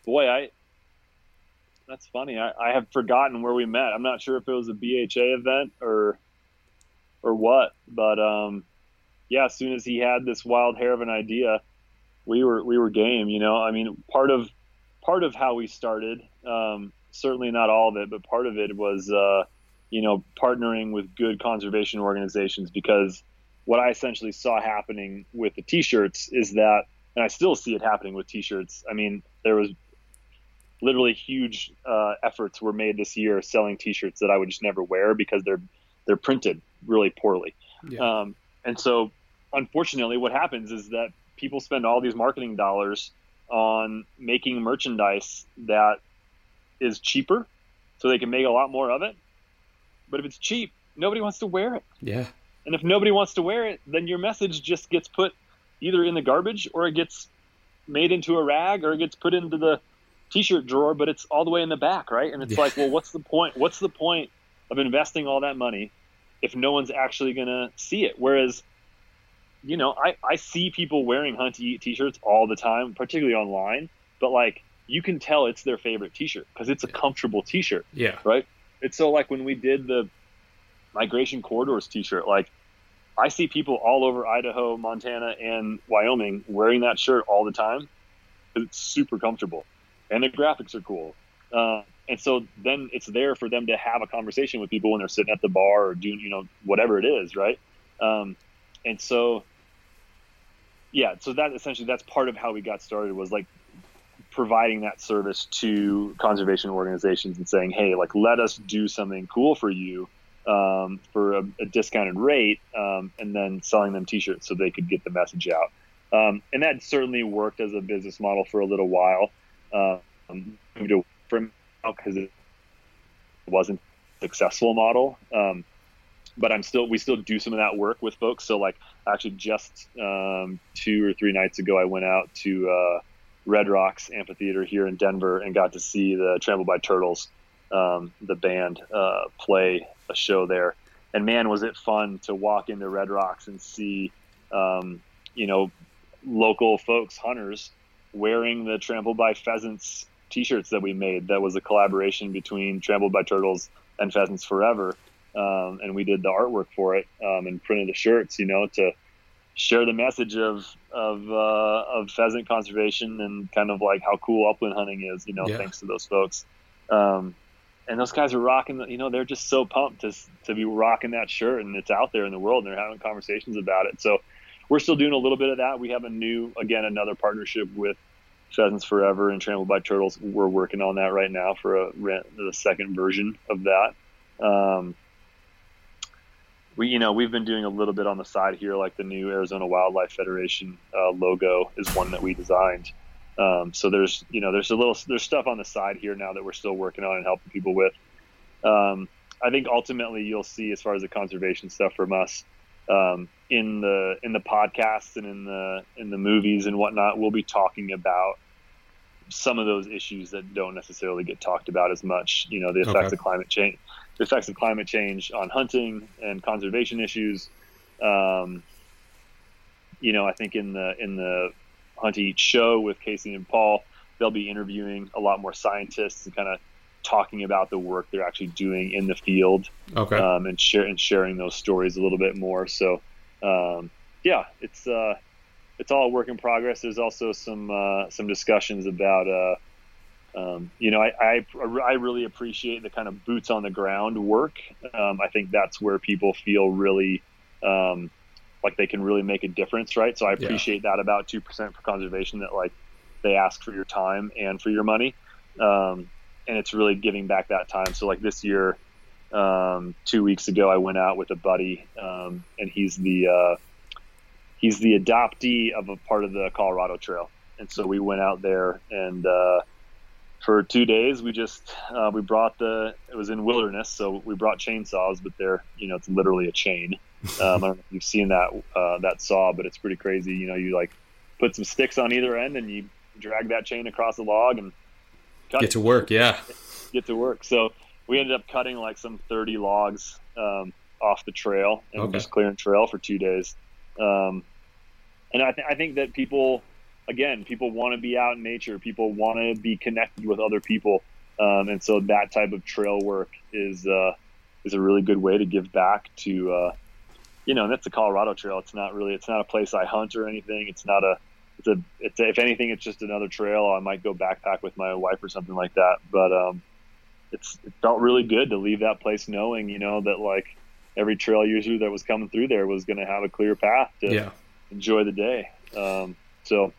boy i that's funny. I, I have forgotten where we met. I'm not sure if it was a BHA event or or what, but um, yeah. As soon as he had this wild hair of an idea, we were we were game. You know, I mean, part of part of how we started, um, certainly not all of it, but part of it was uh, you know partnering with good conservation organizations because what I essentially saw happening with the t-shirts is that, and I still see it happening with t-shirts. I mean, there was literally huge uh, efforts were made this year selling T-shirts that I would just never wear because they're they're printed really poorly. Yeah. Um, and so, unfortunately, what happens is that people spend all these marketing dollars on making merchandise that is cheaper, so they can make a lot more of it. But if it's cheap, nobody wants to wear it. Yeah. And if nobody wants to wear it, then your message just gets put either in the garbage or it gets made into a rag or it gets put into the t-shirt drawer, but it's all the way in the back, right? And it's yeah. like, well, what's the point? What's the point of investing all that money if no one's actually going to see it? Whereas, you know, I, I see people wearing Hunt to Eat t-shirts all the time, particularly online, but like you can tell it's their favorite t-shirt because it's a comfortable t-shirt. Yeah. Right. It's so like when we did the migration corridors T-shirt. Like I see people all over Idaho, Montana, and Wyoming wearing that shirt all the time. because It's super comfortable, and the graphics are cool. Uh, and so then it's there for them to have a conversation with people when they're sitting at the bar or doing you know whatever it is, right? Um, and so yeah, so that essentially that's part of how we got started was like providing that service to conservation organizations and saying, hey, like let us do something cool for you um, for a, a, discounted rate, um, and then selling them T-shirts so they could get the message out. Um, and that certainly worked as a business model for a little while. Um, from because it wasn't a successful model. Um, but I'm still we still do some of that work with folks. So like actually just um, two or three nights ago, I went out to uh, Red Rocks Amphitheater here in Denver and got to see the Trampled by Turtles, um, the band, uh, play a show there. And man, was it fun to walk into Red Rocks and see, um, you know, local folks, hunters, wearing the Trampled by Pheasants T-shirts that we made. That was a collaboration between Trampled by Turtles and Pheasants Forever, um, and we did the artwork for it um, and printed the shirts. You know, to share the message of of uh, of pheasant conservation and kind of like how cool upland hunting is. You know, yeah. thanks to those folks. Um, and those guys are rocking. You know, they're just so pumped to to be rocking that shirt, and it's out there in the world, and they're having conversations about it. So we're still doing a little bit of that. We have a new, again, another partnership with Pheasants Forever and Trampled by Turtles. We're working on that right now for a the second version of that. Um, we you know we've been doing a little bit on the side here like the new arizona wildlife federation uh, logo is one that we designed. Um, so there's you know there's a little there's stuff on the side here now that we're still working on and helping people with. Um, i think ultimately you'll see as far as the conservation stuff from us um, in the in the podcasts and in the in the movies and whatnot we'll be talking about some of those issues that don't necessarily get talked about as much you know the effects okay. of climate change the effects of climate change on hunting and conservation issues. Um, you know, I think in the in the Hunt Eat show with Casey and Paul, they'll be interviewing a lot more scientists and kind of talking about the work they're actually doing in the field. Okay. Um, and share and sharing those stories a little bit more. So, um, yeah, it's uh, it's all a work in progress. There's also some uh, some discussions about uh, um, you know, I, I, I, really appreciate the kind of boots on the ground work. Um, I think that's where people feel really um, like they can really make a difference, right? So I appreciate yeah. that about 2% for conservation that like they ask for your time and for your money. Um, and it's really giving back that time. So like this year, um, two weeks ago, I went out with a buddy um, and he's the, uh, he's the adoptee of a part of the Colorado Trail. And so we went out there and, uh, for two days we just uh, we brought the it was in wilderness so we brought chainsaws but they're you know it's literally a chain. *laughs* Um, I don't know if you've seen that uh, that saw but it's pretty crazy. You know you like put some sticks on either end and you drag that chain across the log and get to work yeah. Get to work. So we ended up cutting like some 30 logs um, off the trail and okay. just clearing trail for two days. Um, and I, th- I think that people again, people want to be out in nature. People want to be connected with other people, um, and so that type of trail work is uh, is a really good way to give back to. Uh, you know, and that's the Colorado Trail. It's not really. It's not a place I hunt or anything. It's not a. It's a. It's a, if anything, it's just another trail. I might go backpack with my wife or something like that. But um, it's it felt really good to leave that place knowing, you know, that like every trail user that was coming through there was going to have a clear path to yeah. enjoy the day. Um, so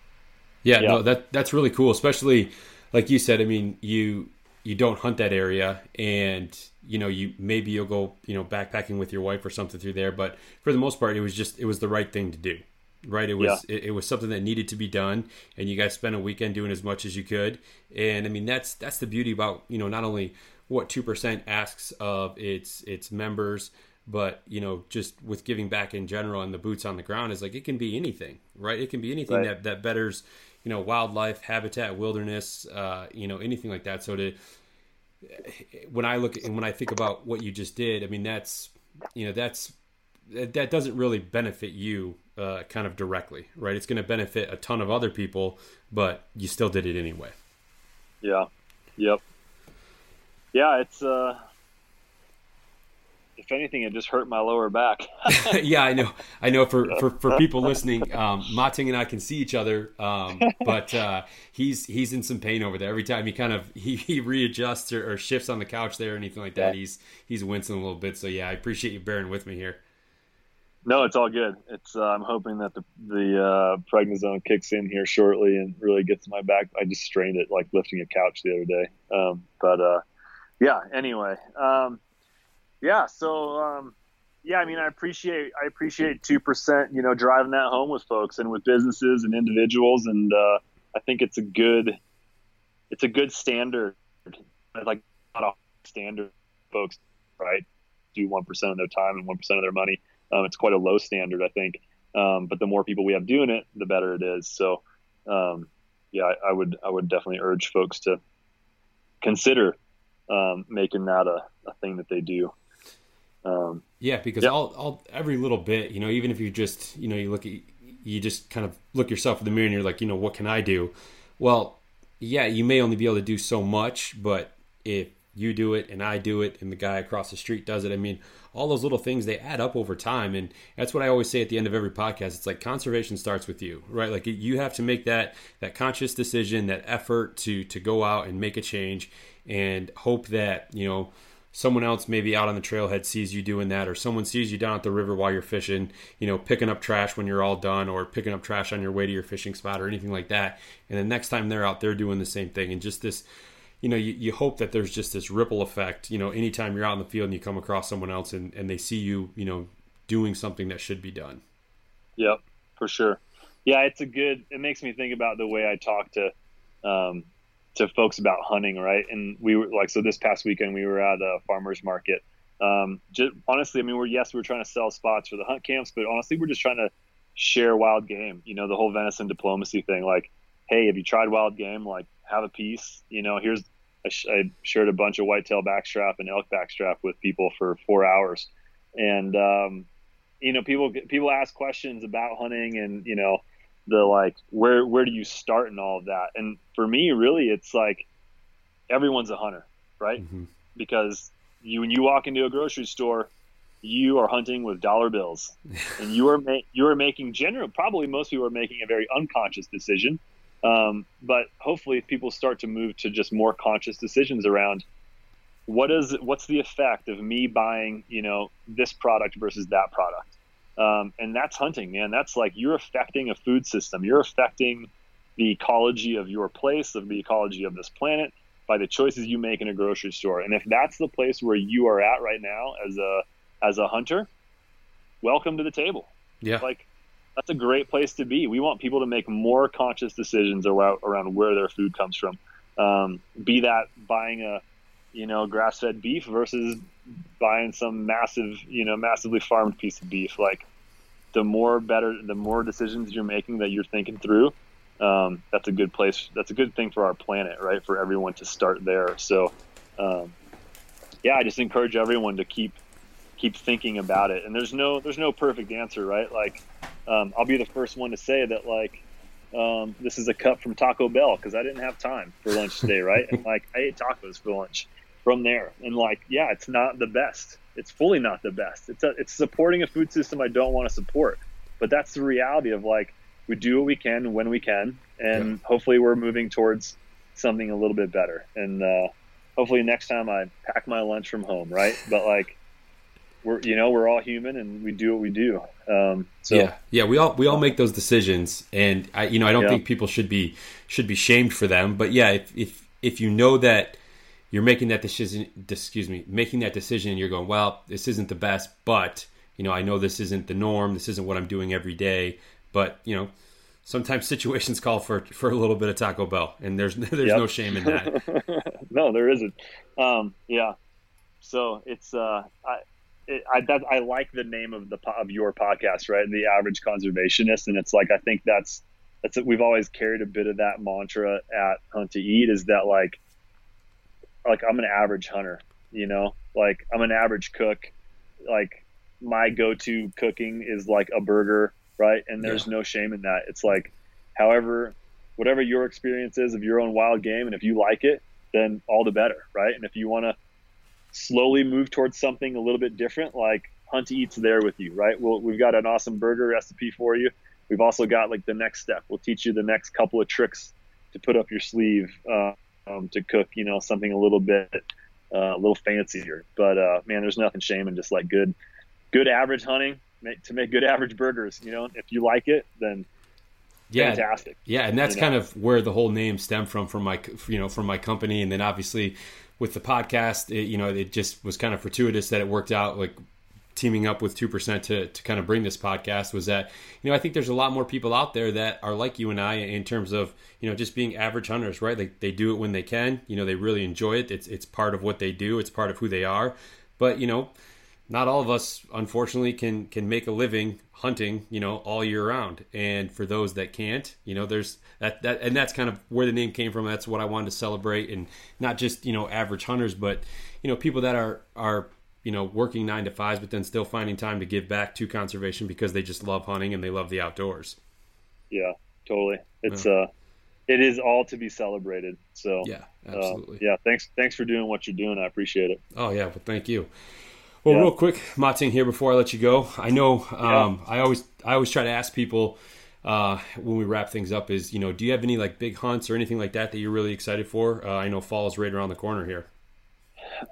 yeah, yeah, no, that that's really cool, especially like you said. I mean, you you don't hunt that area, and you know, you maybe you'll go you know backpacking with your wife or something through there, but for the most part, it was just it was the right thing to do. Right, it was yeah. it, it, was something that needed to be done, and you guys spent a weekend doing as much as you could. And I mean, that's that's the beauty about you know not only what two percent asks of its its members, but you know just with giving back in general and the boots on the ground is like it can be anything right it can be anything right. that that betters you know wildlife habitat wilderness uh, you know anything like that. So to when i look and when i think about what you just did i mean that's you know that's that doesn't really benefit you uh, kind of directly right? It's going to benefit a ton of other people but you still did it anyway. Yeah. Yep. Yeah it's uh if anything, it just hurt my lower back. *laughs* yeah, I know. I know. For for, for people listening, um, Mating and I can see each other, um, but uh, he's he's in some pain over there. Every time he kind of he, he readjusts or, or, shifts on the couch there or anything like that, yeah. he's he's wincing a little bit. So yeah, I appreciate you bearing with me here. No, it's all good. It's uh, I'm hoping that the the uh, prednisone kicks in here shortly and really gets my back. I just strained it like lifting a couch the other day. Um, but uh, yeah. Anyway, um, yeah. So um, yeah, I mean, I appreciate I appreciate two percent. You know, driving that home with folks and with businesses and individuals, and uh, I think it's a good it's a good standard. Like not a standard, folks, right? Do one percent of their time and one percent of their money um, it's quite a low standard, I think. Um, but the more people we have doing it, the better it is. So, um, yeah, I, I, would I would definitely urge folks to consider um, making that a, a, thing that they do. Um, yeah, because yeah. All, all every little bit, you know, even if you just you know you look at you just kind of look yourself in the mirror and you're like, you know, what can I do? Well, yeah, you may only be able to do so much, but if you do it and I do it and the guy across the street does it, I mean, all those little things they add up over time and that's what i always say at the end of every podcast it's like conservation starts with you right like you have to make that that conscious decision that effort to to go out and make a change and hope that you know someone else maybe out on the trailhead sees you doing that or someone sees you down at the river while you're fishing you know picking up trash when you're all done or picking up trash on your way to your fishing spot or anything like that and the next time they're out they're doing the same thing and just this you know, you, you hope that there's just this ripple effect, you know, anytime you're out in the field and you come across someone else and, and they see you, you know, doing something that should be done. Yep, for sure. Yeah, it's a good, it makes me think about the way I talk to, um, to folks about hunting, right? And we were like, so this past weekend we were at a farmer's market. Um, just honestly, I mean, we're, yes, we're trying to sell spots for the hunt camps, but honestly, we're just trying to share wild game, you know, the whole venison diplomacy thing. Like, Hey, have you tried wild game? Like, have a piece, you know, here's, I, sh- I shared a bunch of whitetail backstrap and elk backstrap with people for four hours, and um, you know, people people ask questions about hunting and you know, the like where where do you start and all of that. And for me, really, it's like everyone's a hunter, right? Mm-hmm. Because you when you walk into a grocery store, you are hunting with dollar bills, *laughs* and you are ma- you are making general. Probably most people are making a very unconscious decision um, but hopefully, if people start to move to just more conscious decisions around what is what's the effect of me buying, you know, this product versus that product, um, and that's hunting, man. That's like you're affecting a food system. You're affecting the ecology of your place, of the ecology of this planet, by the choices you make in a grocery store. And if that's the place where you are at right now as a as a hunter, welcome to the table. Yeah. Like that's a great place to be. We want people to make more conscious decisions around, around where their food comes from. Um, be that buying a, you know, grass-fed beef versus buying some massive, you know, massively farmed piece of beef. Like, the more better, the more decisions you're making that you're thinking through. Um, that's a good place. That's a good thing for our planet, right? For everyone to start there. So, um, yeah, I just encourage everyone to keep keep thinking about it. And there's no there's no perfect answer, right? Like um, I'll be the first one to say that like um, this is a cup from Taco Bell because I didn't have time for lunch today, right? and like I ate tacos for lunch from there, and like yeah, it's not the best. It's fully not the best. It's a, it's supporting a food system I don't want to support, but that's the reality of like we do what we can when we can, and yeah. hopefully we're moving towards something a little bit better. And uh, hopefully next time I pack my lunch from home, right? But like we're you know we're all human and we do what we do. Um, so yeah, yeah, we all we all make those decisions, and I you know I don't yeah. think people should be should be shamed for them. But yeah, if if if you know that you're making that decision, excuse me, making that decision, and you're going, well, this isn't the best, but you know I know this isn't the norm. This isn't what I'm doing every day. But you know sometimes situations call for for a little bit of Taco Bell, and there's *laughs* there's yep. no shame in that. *laughs* no, there isn't. Um, yeah. So it's uh, I, it, I, that, I like the name of the of your podcast, right? The average conservationist, and it's like I think that's that's we've always carried a bit of that mantra at Hunt to Eat is that like like I'm an average hunter, you know, like I'm an average cook, like my go-to cooking is like a burger, right? And there's yeah. no shame in that. It's like, however, whatever your experience is of your own wild game, and if you like it, then all the better, right? And if you want to slowly move towards something a little bit different, like Hunt Eats there with you, right? Well, we've got an awesome burger recipe for you. We've also got like the next step. We'll teach you the next couple of tricks to put up your sleeve uh, um, to cook, you know, something a little bit uh, a little fancier. But uh, man, there's nothing shame in just like good, good average hunting make, to make good average burgers. You know, if you like it, then yeah, fantastic. Yeah, and that's You kind of where the whole name stemmed from, from my, you know, from my company, and then obviously with the podcast, it, you know, it just was kind of fortuitous that it worked out like teaming up with 2% to, to kind of bring this podcast was that you know i think there's a lot more people out there that are like you and i in terms of you know just being average hunters right? Like they do it when they can. You know they really enjoy it. It's it's part of what they do. It's part of who they are. But you know not all of us unfortunately can can make a living hunting you know all year round. And for those that can't you know there's that that and that's kind of where the name came from. That's what i wanted to celebrate. And not just you know average hunters but you know people that are are you know working nine to fives but then still finding time to give back to conservation because they just love hunting and they love the outdoors Yeah, totally. It's uh, it is all to be celebrated. So yeah uh, absolutely yeah, thanks thanks for doing what you're doing. I appreciate it. Oh yeah, well thank you. Well, Yeah. real quick, Mating here before I let you go. I know um, I always I always try to ask people uh, when we wrap things up is you know do you have any like big hunts or anything like that that you're really excited for? Uh, I know fall is right around the corner here.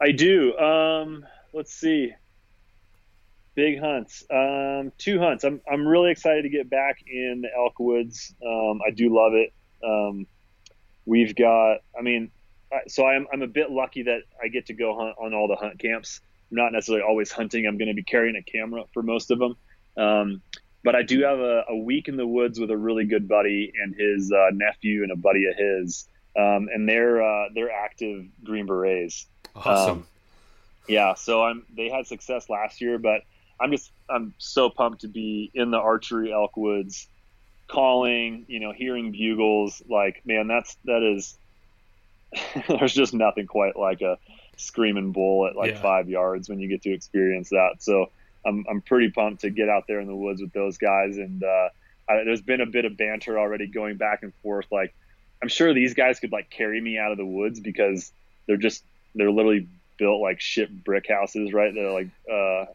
I do. Um, let's see. Big hunts. Um, two hunts. I'm I'm really excited to get back in the elk woods. Um, I do love it. Um, we've got. I mean, so I'm I'm a bit lucky that I get to go hunt on all the hunt camps. I'm not necessarily always hunting. I'm going to be carrying a camera for most of them. Um, but I do have a, a week in the woods with a really good buddy and his uh, nephew and a buddy of his, um, and they're uh, they're active Green Berets. Awesome. Um, yeah, so I'm they had success last year, but I'm just I'm so pumped to be in the archery elk woods, calling, you know, hearing bugles. Like, man, that's that is. *laughs* there's just nothing quite like a screaming bull at like Yeah. five yards when you get to experience that. So I'm I'm pretty pumped to get out there in the woods with those guys, and uh, I, there's been a bit of banter already going back and forth. Like, I'm sure these guys could like carry me out of the woods because they're just they're literally built like shit brick houses, right? They're like uh,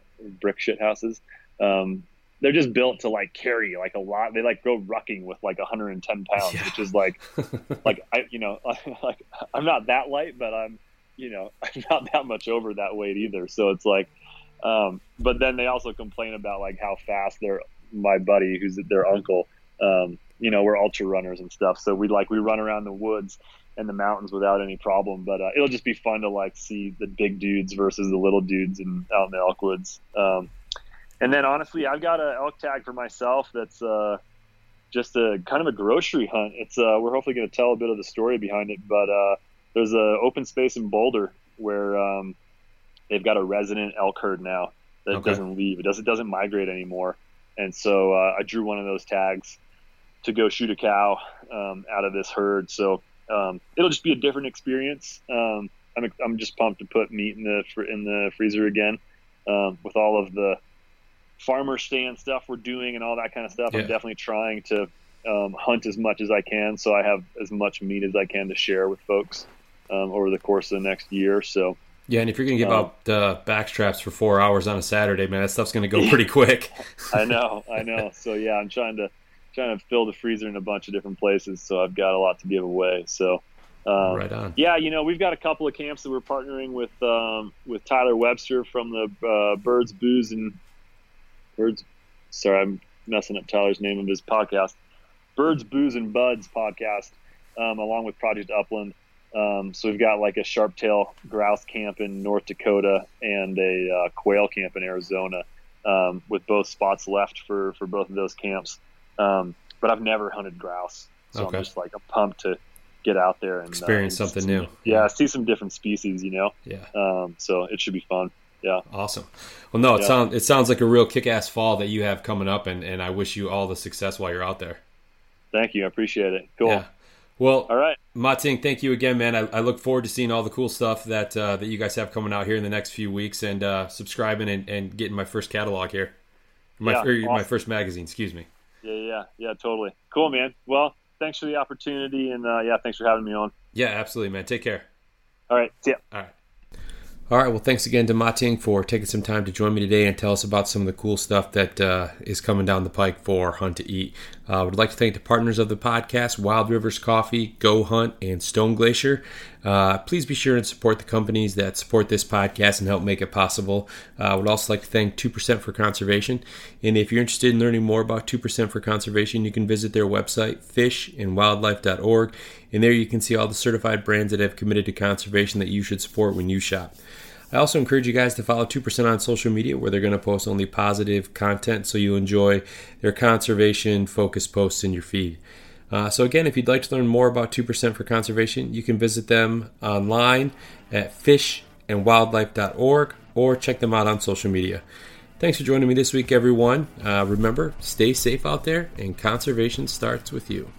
brick shit houses. Um, they're just built to like carry like a lot. They like go rucking with like 110 pounds, Yeah. which is like *laughs* like I you know *laughs* like I'm not that light, but I'm you know *laughs* I'm not that much over that weight either. So it's like, um, but then they also complain about like how fast their my buddy who's their uncle. Um, you know we're ultra runners and stuff, so we like we run around the woods and the mountains without any problem. But uh, it'll just be fun to like see the big dudes versus the little dudes and out in the elk woods. Um, and then honestly, I've got an elk tag for myself that's uh, just a kind of a grocery hunt. It's uh, we're hopefully going to tell a bit of the story behind it, but uh, there's a open space in Boulder where um, they've got a resident elk herd now that Okay. doesn't leave. It doesn't doesn't migrate anymore, and so uh, I drew one of those tags to go shoot a cow um, out of this herd. So um, it'll just be a different experience. Um, I'm I'm just pumped to put meat in the in the freezer again um, with all of the farmer stand stuff we're doing and all that kind of stuff. Yeah. I'm definitely trying to um, hunt as much as I can, so I have as much meat as I can to share with folks um, over the course of the next year. So Yeah, and if you're gonna give Um, out uh, back straps for four hours on a Saturday, man, that stuff's gonna go *laughs* pretty quick. I know, I *laughs* know. So yeah, I'm trying to trying to fill the freezer in a bunch of different places, so I've got a lot to give away. So. Um, right on. Yeah, you know, we've got a couple of camps that we're partnering with um, with Tyler Webster from the uh, Birds, Booze, and Birds. Sorry, I'm messing up Tyler's name of his podcast. Birds, Booze, and Buds podcast, um, along with Project Upland. Um, so we've got like a sharptail grouse camp in North Dakota and a uh, quail camp in Arizona, um, with both spots left for for both of those camps. Um, but I've never hunted grouse, so Okay. I'm just like I'm pumped to get out there and uh, Experience and something new. Yeah, see some different species, you know. Yeah. Um, so it should be fun. Yeah. Awesome. Well, no, it Yeah. sounds it sounds like a real kick-ass fall that you have coming up, and, and I wish you all the success while you're out there. Thank you. I appreciate it. Cool. Yeah. Well, All right. Mating, thank you again, man. I, I look forward to seeing all the cool stuff that uh, that you guys have coming out here in the next few weeks, and uh, subscribing and, and getting my first catalog here, my Yeah, or my first magazine. Excuse me. Yeah, yeah, yeah. Totally. Cool, man. Well, thanks for the opportunity, and uh, yeah, thanks for having me on. Yeah, absolutely, man. Take care. All right. See ya. All right. All right. Well, thanks again to Mating for taking some time to join me today and tell us about some of the cool stuff that uh, is coming down the pike for Hunt to Eat. I uh, would like to thank the partners of the podcast Wild Rivers Coffee, Go Hunt, and Stone Glacier. Uh, please be sure and support the companies that support this podcast and help make it possible. Uh, I would also like to thank 2% for Conservation. And if you're interested in learning more about 2% for Conservation, you can visit their website, fishandwildlife.org. And there you can see all the certified brands that have committed to conservation that you should support when you shop. I also encourage you guys to follow 2% on social media where they're going to post only positive content so you enjoy their conservation focused posts in your feed. Uh, so, again, if you'd like to learn more about 2% for conservation, you can visit them online at fishandwildlife.org or check them out on social media. Thanks for joining me this week, everyone. Uh, remember, stay safe out there, and conservation starts with you.